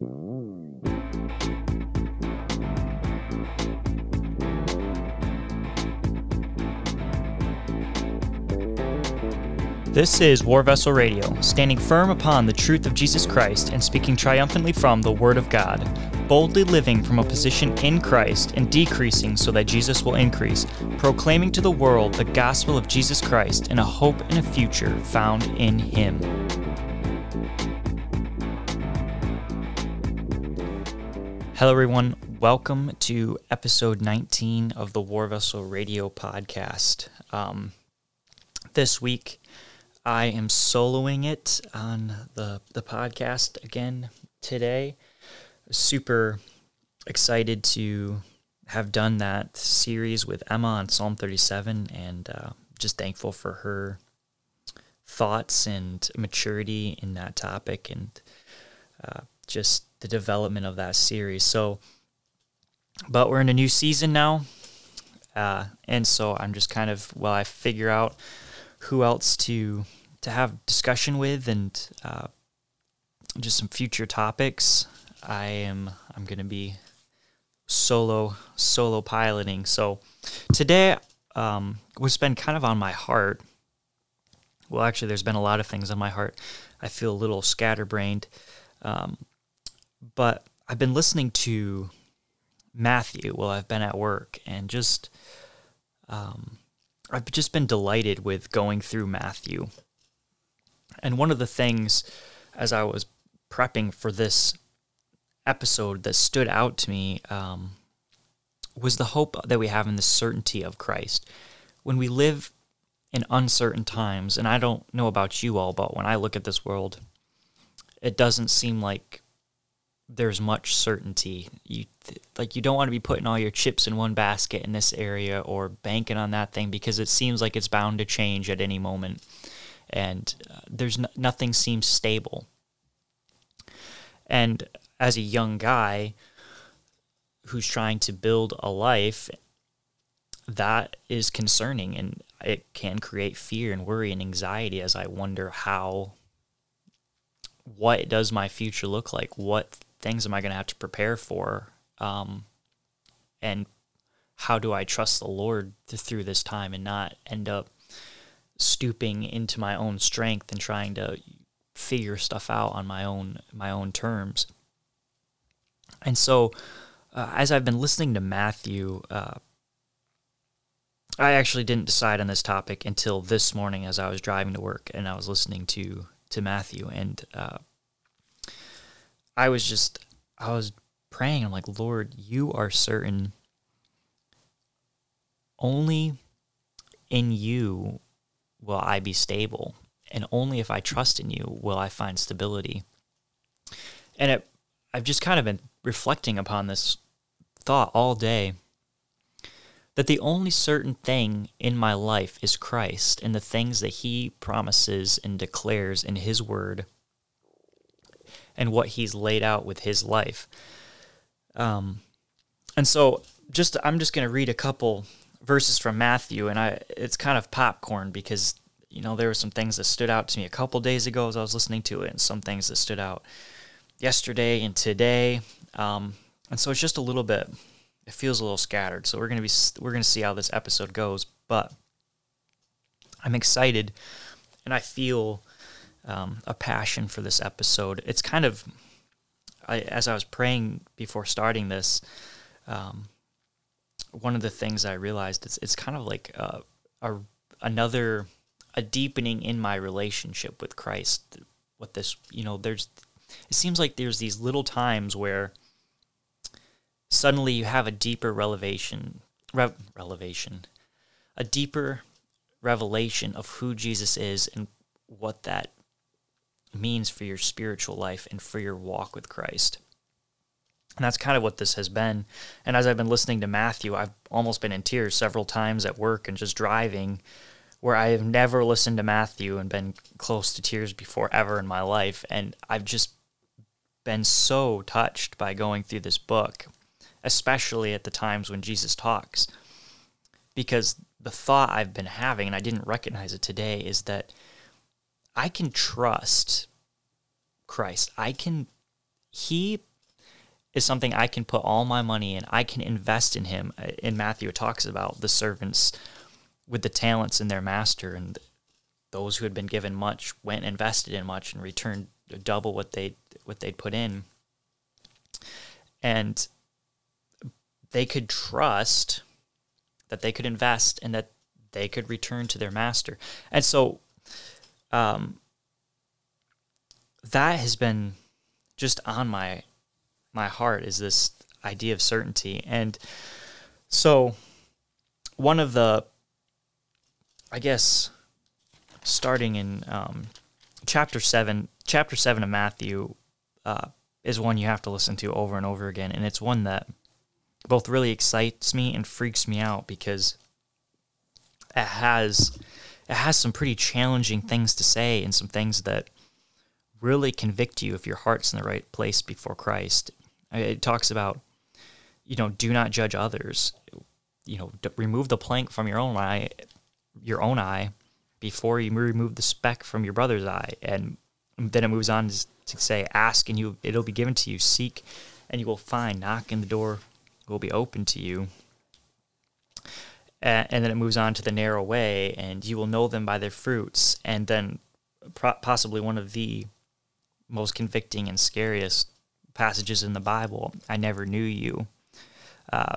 This is War Vessel Radio, standing firm upon the truth of Jesus Christ and speaking triumphantly from the Word of God, boldly living from a position in Christ and decreasing so that Jesus will increase, proclaiming to the world the gospel of Jesus Christ and a hope and a future found in Him. Hello, everyone. Welcome to episode 19 of the War Vessel Radio podcast. Um, this week, I am soloing it on the the podcast again today. Super excited to have done that series with Emma on Psalm 37 and uh, just thankful for her thoughts and maturity in that topic and uh, just the development of that series. So, but we're in a new season now. Uh, and so I'm just kind of, while I figure out who else to to have discussion with and uh, just some future topics. I am I'm to be solo solo piloting. So today um, what's been kind of on my heart. Well, actually, there's been a lot of things on my heart. I feel a little scatterbrained, um, but I've been listening to Matthew while I've been at work, and just um, I've just been delighted with going through Matthew. And one of the things as I was prepping for this episode that stood out to me um, was the hope that we have in the certainty of Christ. When we live in uncertain times, and I don't know about you all, but when I look at this world, it doesn't seem like there's much certainty. You like you don't want to be putting all your chips in one basket in this area or banking on that thing because it seems like it's bound to change at any moment, and uh, there's no, nothing seems stable. And as a young guy who's trying to build a life, that is concerning, and it can create fear and worry and anxiety as I wonder how. What does my future look like? What things am I going to have to prepare for? Um, and how do I trust the Lord through this time and not end up stooping into my own strength and trying to figure stuff out on my own my own terms? And so, uh, as I've been listening to Matthew, uh, I actually didn't decide on this topic until this morning as I was driving to work and I was listening to to Matthew and uh, I was just, I was praying. I'm like, Lord, you are certain. Only in you will I be stable. And only if I trust in you will I find stability. And it, I've just kind of been reflecting upon this thought all day that the only certain thing in my life is Christ and the things that he promises and declares in his word and what he's laid out with his life. Um, and so just I'm just going to read a couple verses from Matthew, and I it's kind of popcorn because you know there were some things that stood out to me a couple days ago as I was listening to it, and some things that stood out yesterday and today. Um, and so it's just a little bit. It feels a little scattered. So we're gonna be we're gonna see how this episode goes, but I'm excited, and I feel um, a passion for this episode. It's kind of, I, as I was praying before starting this, um, one of the things I realized it's it's kind of like a, a another a deepening in my relationship with Christ. What this, you know, there's it seems like there's these little times where suddenly you have a deeper revelation, re- revelation, a deeper revelation of who Jesus is and what that means for your spiritual life and for your walk with Christ. And that's kind of what this has been. And as I've been listening to Matthew, I've almost been in tears several times at work and just driving, where I have never listened to Matthew and been close to tears before ever in my life. And I've just been so touched by going through this book, especially at the times when Jesus talks. Because the thought I've been having, and I didn't recognize it today, is that I can trust Christ. I can, He is something I can put all my money in. I can invest in him. Uh, in Matthew, it talks about the servants with the talents in their master, and those who had been given much went invested in much and returned double what they what they'd put in. And they could trust that they could invest and that they could return to their master. And so um, that has been just on my my heart is this idea of certainty. And so one of the I guess starting in um, chapter seven, chapter seven of Matthew uh, is one you have to listen to over and over again, and it's one that both really excites me and freaks me out because it has it has some pretty challenging things to say and some things that really convict you if your heart's in the right place before Christ. It talks about, you know, do not judge others. You know, remove the plank from your own eye, your own eye, before you remove the speck from your brother's eye. And then it moves on to say, ask and you it'll be given to you. Seek and you will find. Knock and the door will be open to you. And then it moves on to the narrow way, and you will know them by their fruits. And then possibly one of the most convicting and scariest passages in the Bible. I never knew you. Uh,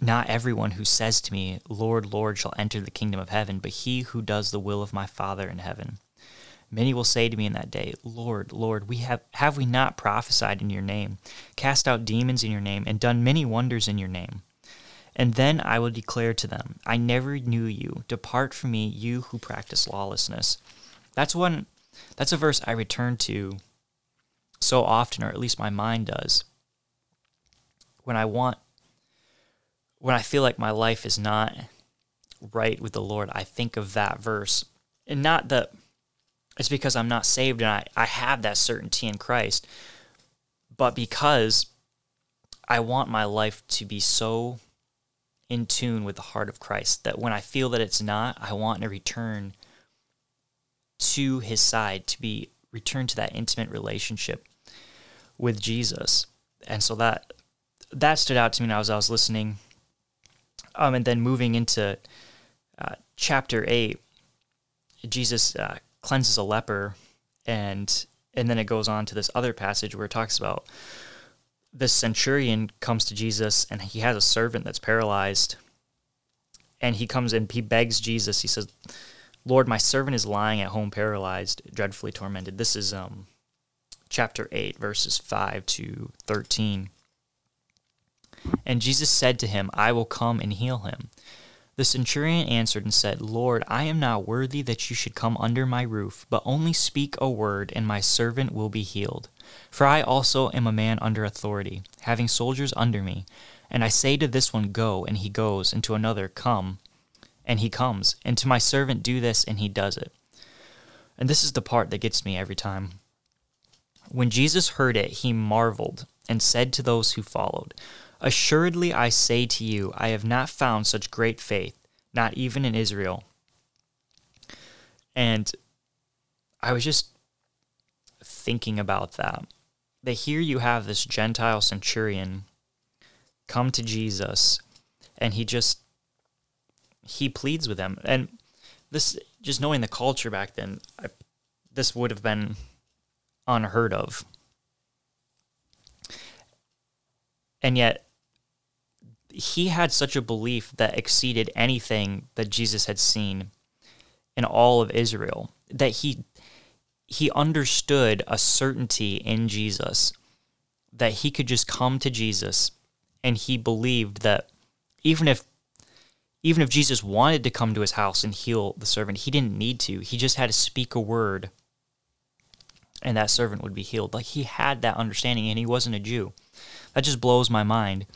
not everyone who says to me, Lord, Lord, shall enter the kingdom of heaven, but he who does the will of my Father in heaven. Many will say to me in that day, Lord, Lord, we have have we not prophesied in your name, cast out demons in your name, and done many wonders in your name? And then I will declare to them, I never knew you. Depart from me, you who practice lawlessness. That's one that's a verse I return to so often, or at least my mind does. When I want when I feel like my life is not right with the Lord, I think of that verse. And not that it's because I'm not saved and I, I have that certainty in Christ, but because I want my life to be so in tune with the heart of Christ that when I feel that it's not, I want to return to his side, to be returned to that intimate relationship with Jesus. And so that that stood out to me as I was listening. Um, and then moving into uh, chapter eight, Jesus uh, cleanses a leper, and and then it goes on to this other passage where it talks about this centurion comes to Jesus and he has a servant that's paralyzed, and he comes and he begs Jesus. He says, "Lord, my servant is lying at home paralyzed, dreadfully tormented." This is um chapter 8 verses 5 to 13. And Jesus said to him, I will come and heal him. The centurion answered and said, Lord, I am not worthy that you should come under my roof, but only speak a word, and my servant will be healed. For I also am a man under authority, having soldiers under me. And I say to this one, Go, and he goes, and to another, Come, and he comes, and to my servant, Do this, and he does it. And this is the part that gets me every time. When Jesus heard it, he marveled, and said to those who followed, Assuredly, I say to you, I have not found such great faith, not even in Israel. And I was just thinking about that. That here you have this Gentile centurion come to Jesus, and he just he pleads with him. And this, just knowing the culture back then, I, this would have been unheard of. And yet, he had such a belief that exceeded anything that Jesus had seen in all of Israel that he he understood a certainty in Jesus that he could just come to Jesus and he believed that even if even if Jesus wanted to come to his house and heal the servant he didn't need to. He just had to speak a word and that servant would be healed. Like he had that understanding and he wasn't a Jew. That just blows my mind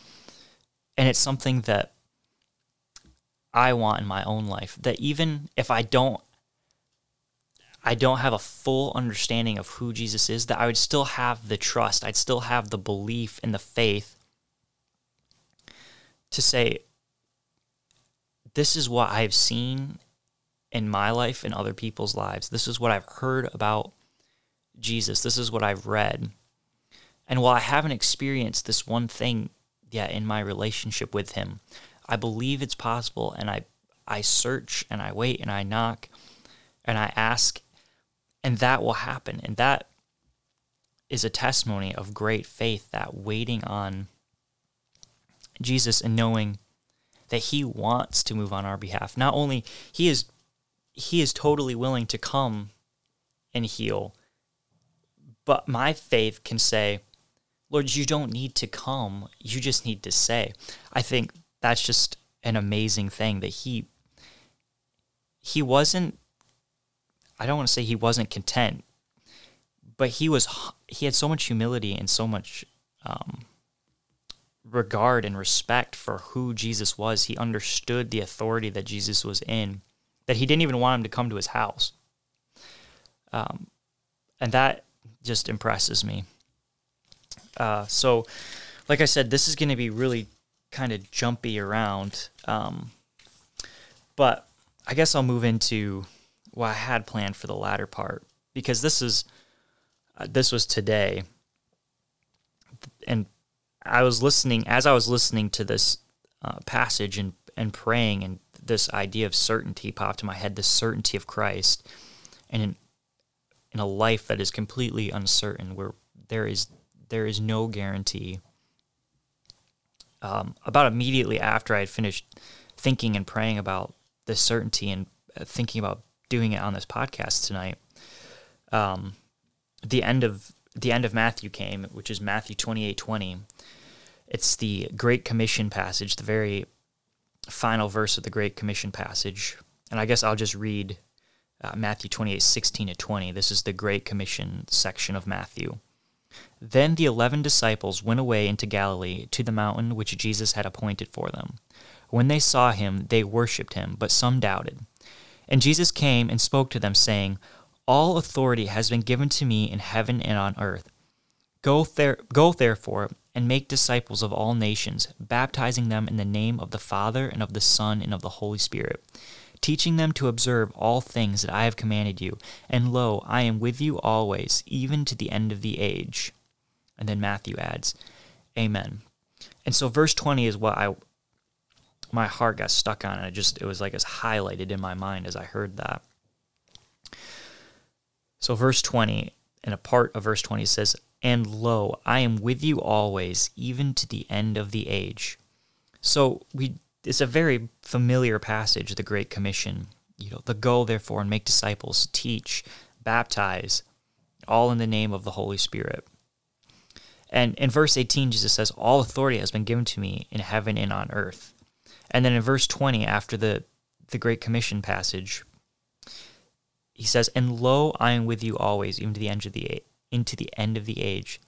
and it's something that I want in my own life that even if I don't I don't have a full understanding of who Jesus is that I would still have the trust I'd still have the belief and the faith to say this is what I've seen in my life and other people's lives. This is what I've heard about Jesus. This is what I've read. And while I haven't experienced this one thing yet in my relationship with Him, I believe it's possible and I, I search and I wait and I knock and I ask, and that will happen. And that is a testimony of great faith that waiting on Jesus and knowing that he wants to move on our behalf. Not only he is he is totally willing to come and heal, but my faith can say, Lord, you don't need to come. You just need to say. I think that's just an amazing thing that he he wasn't I don't want to say he wasn't content, but he was he had so much humility and so much um, regard and respect for who Jesus was. He understood the authority that Jesus was in, that he didn't even want him to come to his house. Um, and that just impresses me. Uh, so, like I said, this is going to be really kind of jumpy around. Um, but I guess I'll move into what I had planned for the latter part because this is uh, this was today, and I was listening as I was listening to this uh, passage and and praying, and this idea of certainty popped in my head. The certainty of Christ, and in in a life that is completely uncertain, where there is there is no guarantee. Um, about immediately after I had finished thinking and praying about this certainty and uh, thinking about doing it on this podcast tonight, um, the end of the end of Matthew came, which is Matthew twenty eight twenty. It's the Great Commission passage, the very final verse of the Great Commission passage. And I guess I'll just read uh, Matthew 28 16 to 20. This is the Great Commission section of Matthew. Then the eleven disciples went away into Galilee to the mountain which Jesus had appointed for them. When they saw him, they worshipped him, but some doubted. And Jesus came and spoke to them, saying, All authority has been given to me in heaven and on earth. Go, there, go therefore and make disciples of all nations, baptizing them in the name of the Father and of the Son and of the Holy Spirit, teaching them to observe all things that I have commanded you. And lo, I am with you always, even to the end of the age. And then Matthew adds, Amen. And so verse 20 is what I my heart got stuck on and it just it was like it's highlighted in my mind as I heard that. So verse 20 and a part of verse 20 says, and lo, I am with you always, even to the end of the age. So we it's a very familiar passage, the Great Commission. You know, the go therefore and make disciples, teach, baptize, all in the name of the Holy Spirit. And in verse 18, Jesus says, All authority has been given to me in heaven and on earth. And then in verse 20, after the, the Great Commission passage, he says, And lo, I am with you always, even to the end of the into the end of the age.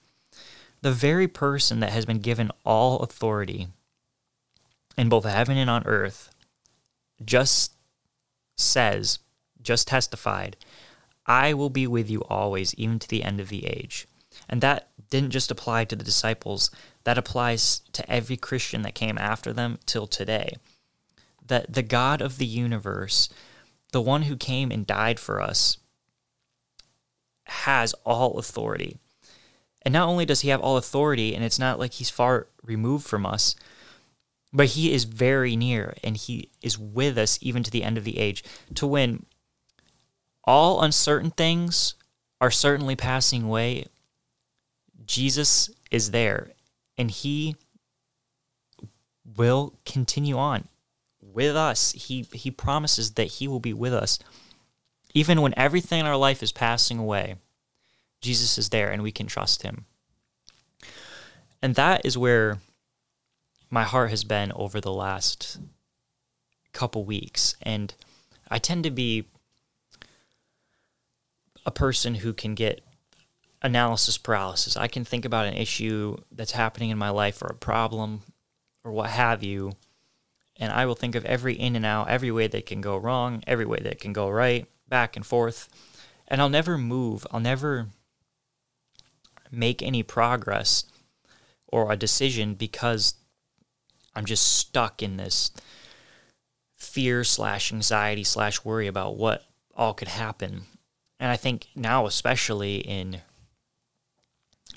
The very person that has been given all authority in both heaven and on earth just says, just testified, I will be with you always, even to the end of the age. And that didn't just apply to the disciples, that applies to every Christian that came after them till today. That the God of the universe, the one who came and died for us, has all authority. And not only does he have all authority, and it's not like he's far removed from us, but he is very near and he is with us even to the end of the age. To when all uncertain things are certainly passing away, Jesus is there and he will continue on with us. He he promises that he will be with us even when everything in our life is passing away, Jesus is there and we can trust him. And that is where my heart has been over the last couple weeks. And I tend to be a person who can get analysis paralysis. I can think about an issue that's happening in my life or a problem or what have you, and I will think of every in and out, every way that can go wrong, every way that can go right back and forth, and I'll never move. I'll never make any progress or a decision because I'm just stuck in this fear slash anxiety slash worry about what all could happen. And I think now, especially in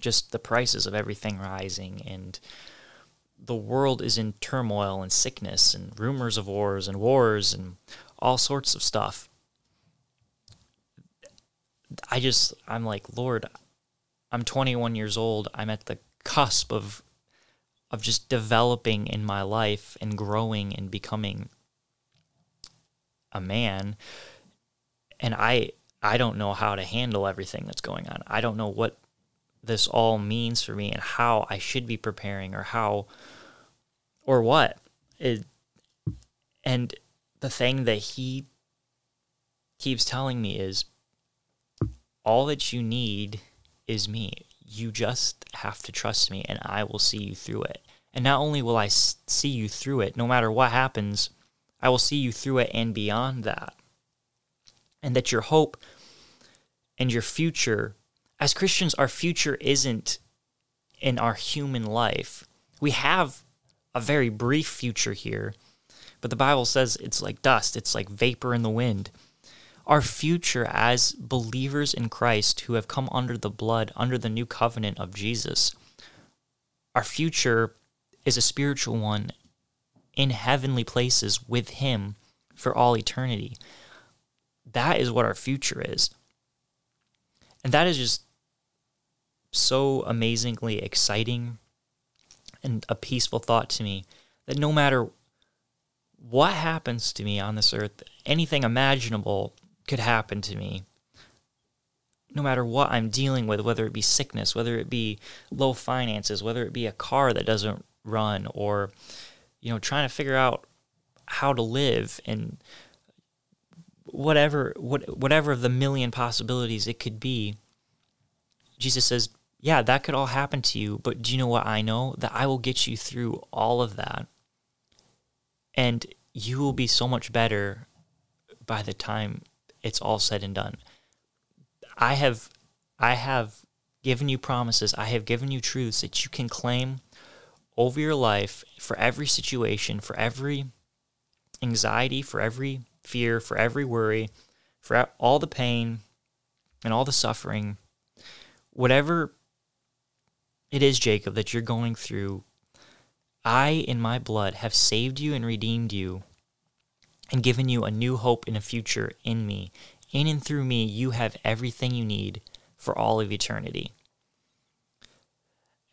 just the prices of everything rising and the world is in turmoil and sickness and rumors of wars and wars and all sorts of stuff. I just, I'm like, Lord, I'm 21 years old. I'm at the cusp of, of just developing in my life and growing and becoming a man. And I, I don't know how to handle everything that's going on. I don't know what this all means for me and how I should be preparing or how or what. It, and the thing that he keeps telling me is all that you need is me. You just have to trust me and I will see you through it. And not only will I see you through it, no matter what happens, I will see you through it and beyond that. And that your hope and your future as Christians, our future isn't in our human life. We have a very brief future here, but the Bible says it's like dust, it's like vapor in the wind. Our future as believers in Christ who have come under the blood, under the new covenant of Jesus, our future is a spiritual one in heavenly places with Him for all eternity. That is what our future is. And that is just so amazingly exciting and a peaceful thought to me that no matter what happens to me on this earth, anything imaginable could happen to me. No matter what I'm dealing with, whether it be sickness, whether it be low finances, whether it be a car that doesn't run, or you know, trying to figure out how to live and whatever what whatever of the million possibilities it could be. Jesus says, yeah, that could all happen to you, but do you know what I know? That I will get you through all of that. And you will be so much better by the time it's all said and done. I have I have given you promises. I have given you truths that you can claim over your life for every situation, for every anxiety, for every fear, for every worry, for all the pain and all the suffering. Whatever it is, Jacob, that you're going through. I, in my blood, have saved you and redeemed you and given you a new hope and a future in me. In and through me, you have everything you need for all of eternity.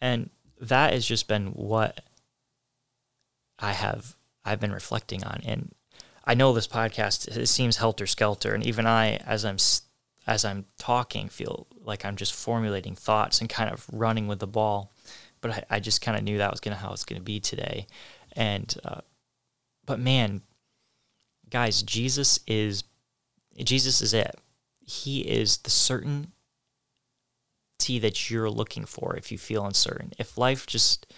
And that has just been what I have I've been reflecting on and I know this podcast it seems helter skelter and even I as I'm as I'm talking, feel like I'm just formulating thoughts and kind of running with the ball. But I, I just kind of knew that was gonna how it's gonna be today. And uh, but man, guys, Jesus is Jesus is it. He is the certainty that you're looking for if you feel uncertain. If life just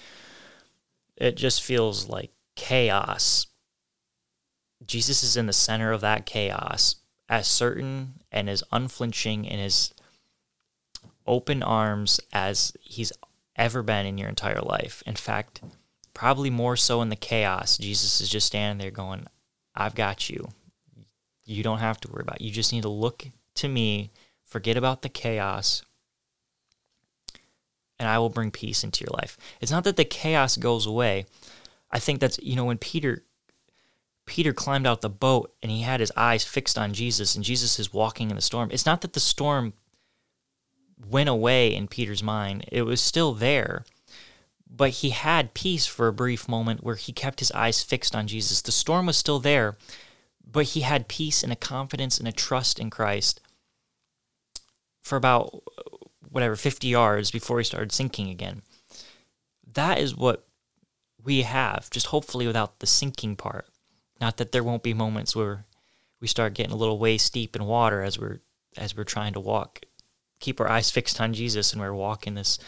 it just feels like chaos. Jesus is in the center of that chaos as certain and as unflinching in his open arms as he's ever been in your entire life. In fact, probably more so in the chaos. Jesus is just standing there going, I've got you. You don't have to worry about it. You just need to look to me, forget about the chaos, and I will bring peace into your life. It's not that the chaos goes away. I think that's, you know, when Peter Peter climbed out the boat and he had his eyes fixed on Jesus, and Jesus is walking in the storm. It's not that the storm went away in Peter's mind, it was still there. But he had peace for a brief moment where he kept his eyes fixed on Jesus. The storm was still there, but he had peace and a confidence and a trust in Christ for about whatever 50 yards before he started sinking again. That is what we have, just hopefully without the sinking part. Not that there won't be moments where we start getting a little waist deep in water as we're as we're trying to walk, keep our eyes fixed on Jesus and we're walking this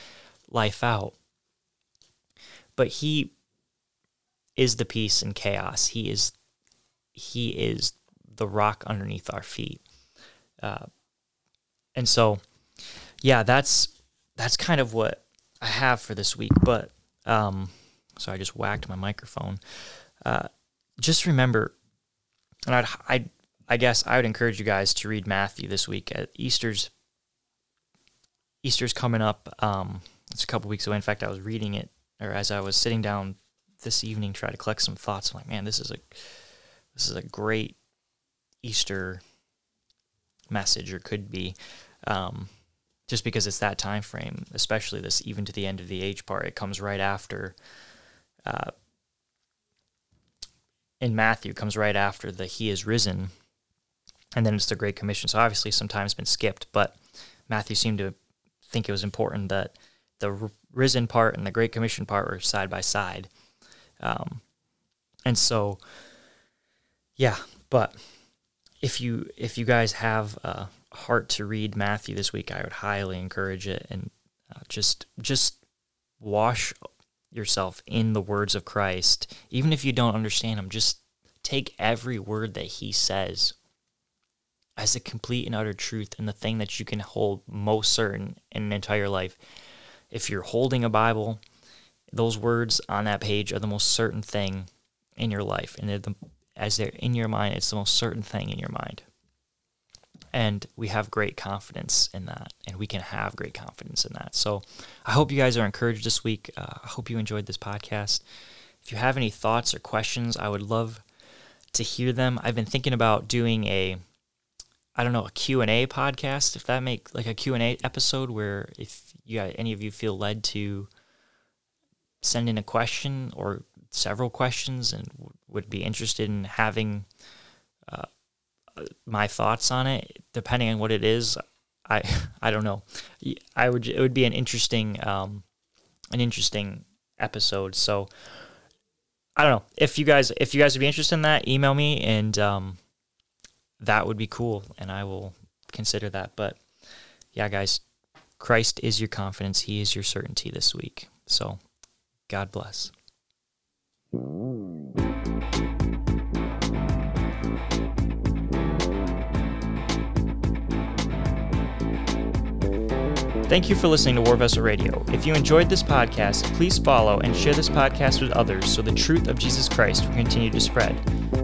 life out. But he is the peace in chaos. He is he is the rock underneath our feet. Uh, and so, yeah, that's that's kind of what I have for this week. But um, so I just whacked my microphone. Uh, just remember, and I'd, I, I guess I would encourage you guys to read Matthew this week. At Easter's Easter's coming up. Um, it's a couple weeks away. In fact, I was reading it, or as I was sitting down this evening, trying to collect some thoughts. I'm like, man, this is a this is a great Easter message, or could be, um, just because it's that time frame. Especially this, even to the end of the age part, it comes right after. Uh, in Matthew comes right after the He is risen, and then it's the Great Commission. So obviously, sometimes it's been skipped, but Matthew seemed to think it was important that the risen part and the Great Commission part were side by side. Um, and so, yeah, but if you if you guys have a heart to read Matthew this week, I would highly encourage it and uh, just just wash yourself in the words of Christ, even if you don't understand them. Just take every word that He says as a complete and utter truth and the thing that you can hold most certain in an entire life. If you're holding a Bible, those words on that page are the most certain thing in your life. And they're the, as they're in your mind, it's the most certain thing in your mind. And we have great confidence in that, and we can have great confidence in that. So I hope you guys are encouraged this week. Uh, I hope you enjoyed this podcast. If you have any thoughts or questions, I would love to hear them. I've been thinking about doing a I don't know, a Q&A podcast, if that make like a Q&A episode where if you any of you feel led to send in a question or several questions and would be interested in having uh, my thoughts on it, depending on what it is, I I don't know. I would it would be an interesting um, an interesting episode. So I don't know if you guys if you guys would be interested in that, email me and um, that would be cool, and I will consider that. But yeah, guys, Christ is your confidence. He is your certainty this week. So God bless. Thank you for listening to War Vessel Radio. If you enjoyed this podcast, please follow and share this podcast with others so the truth of Jesus Christ will continue to spread.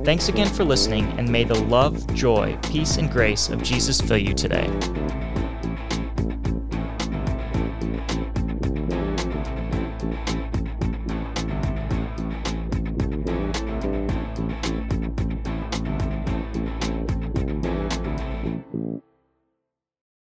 Thanks again for listening, and may the love, joy, peace, and grace of Jesus fill you today.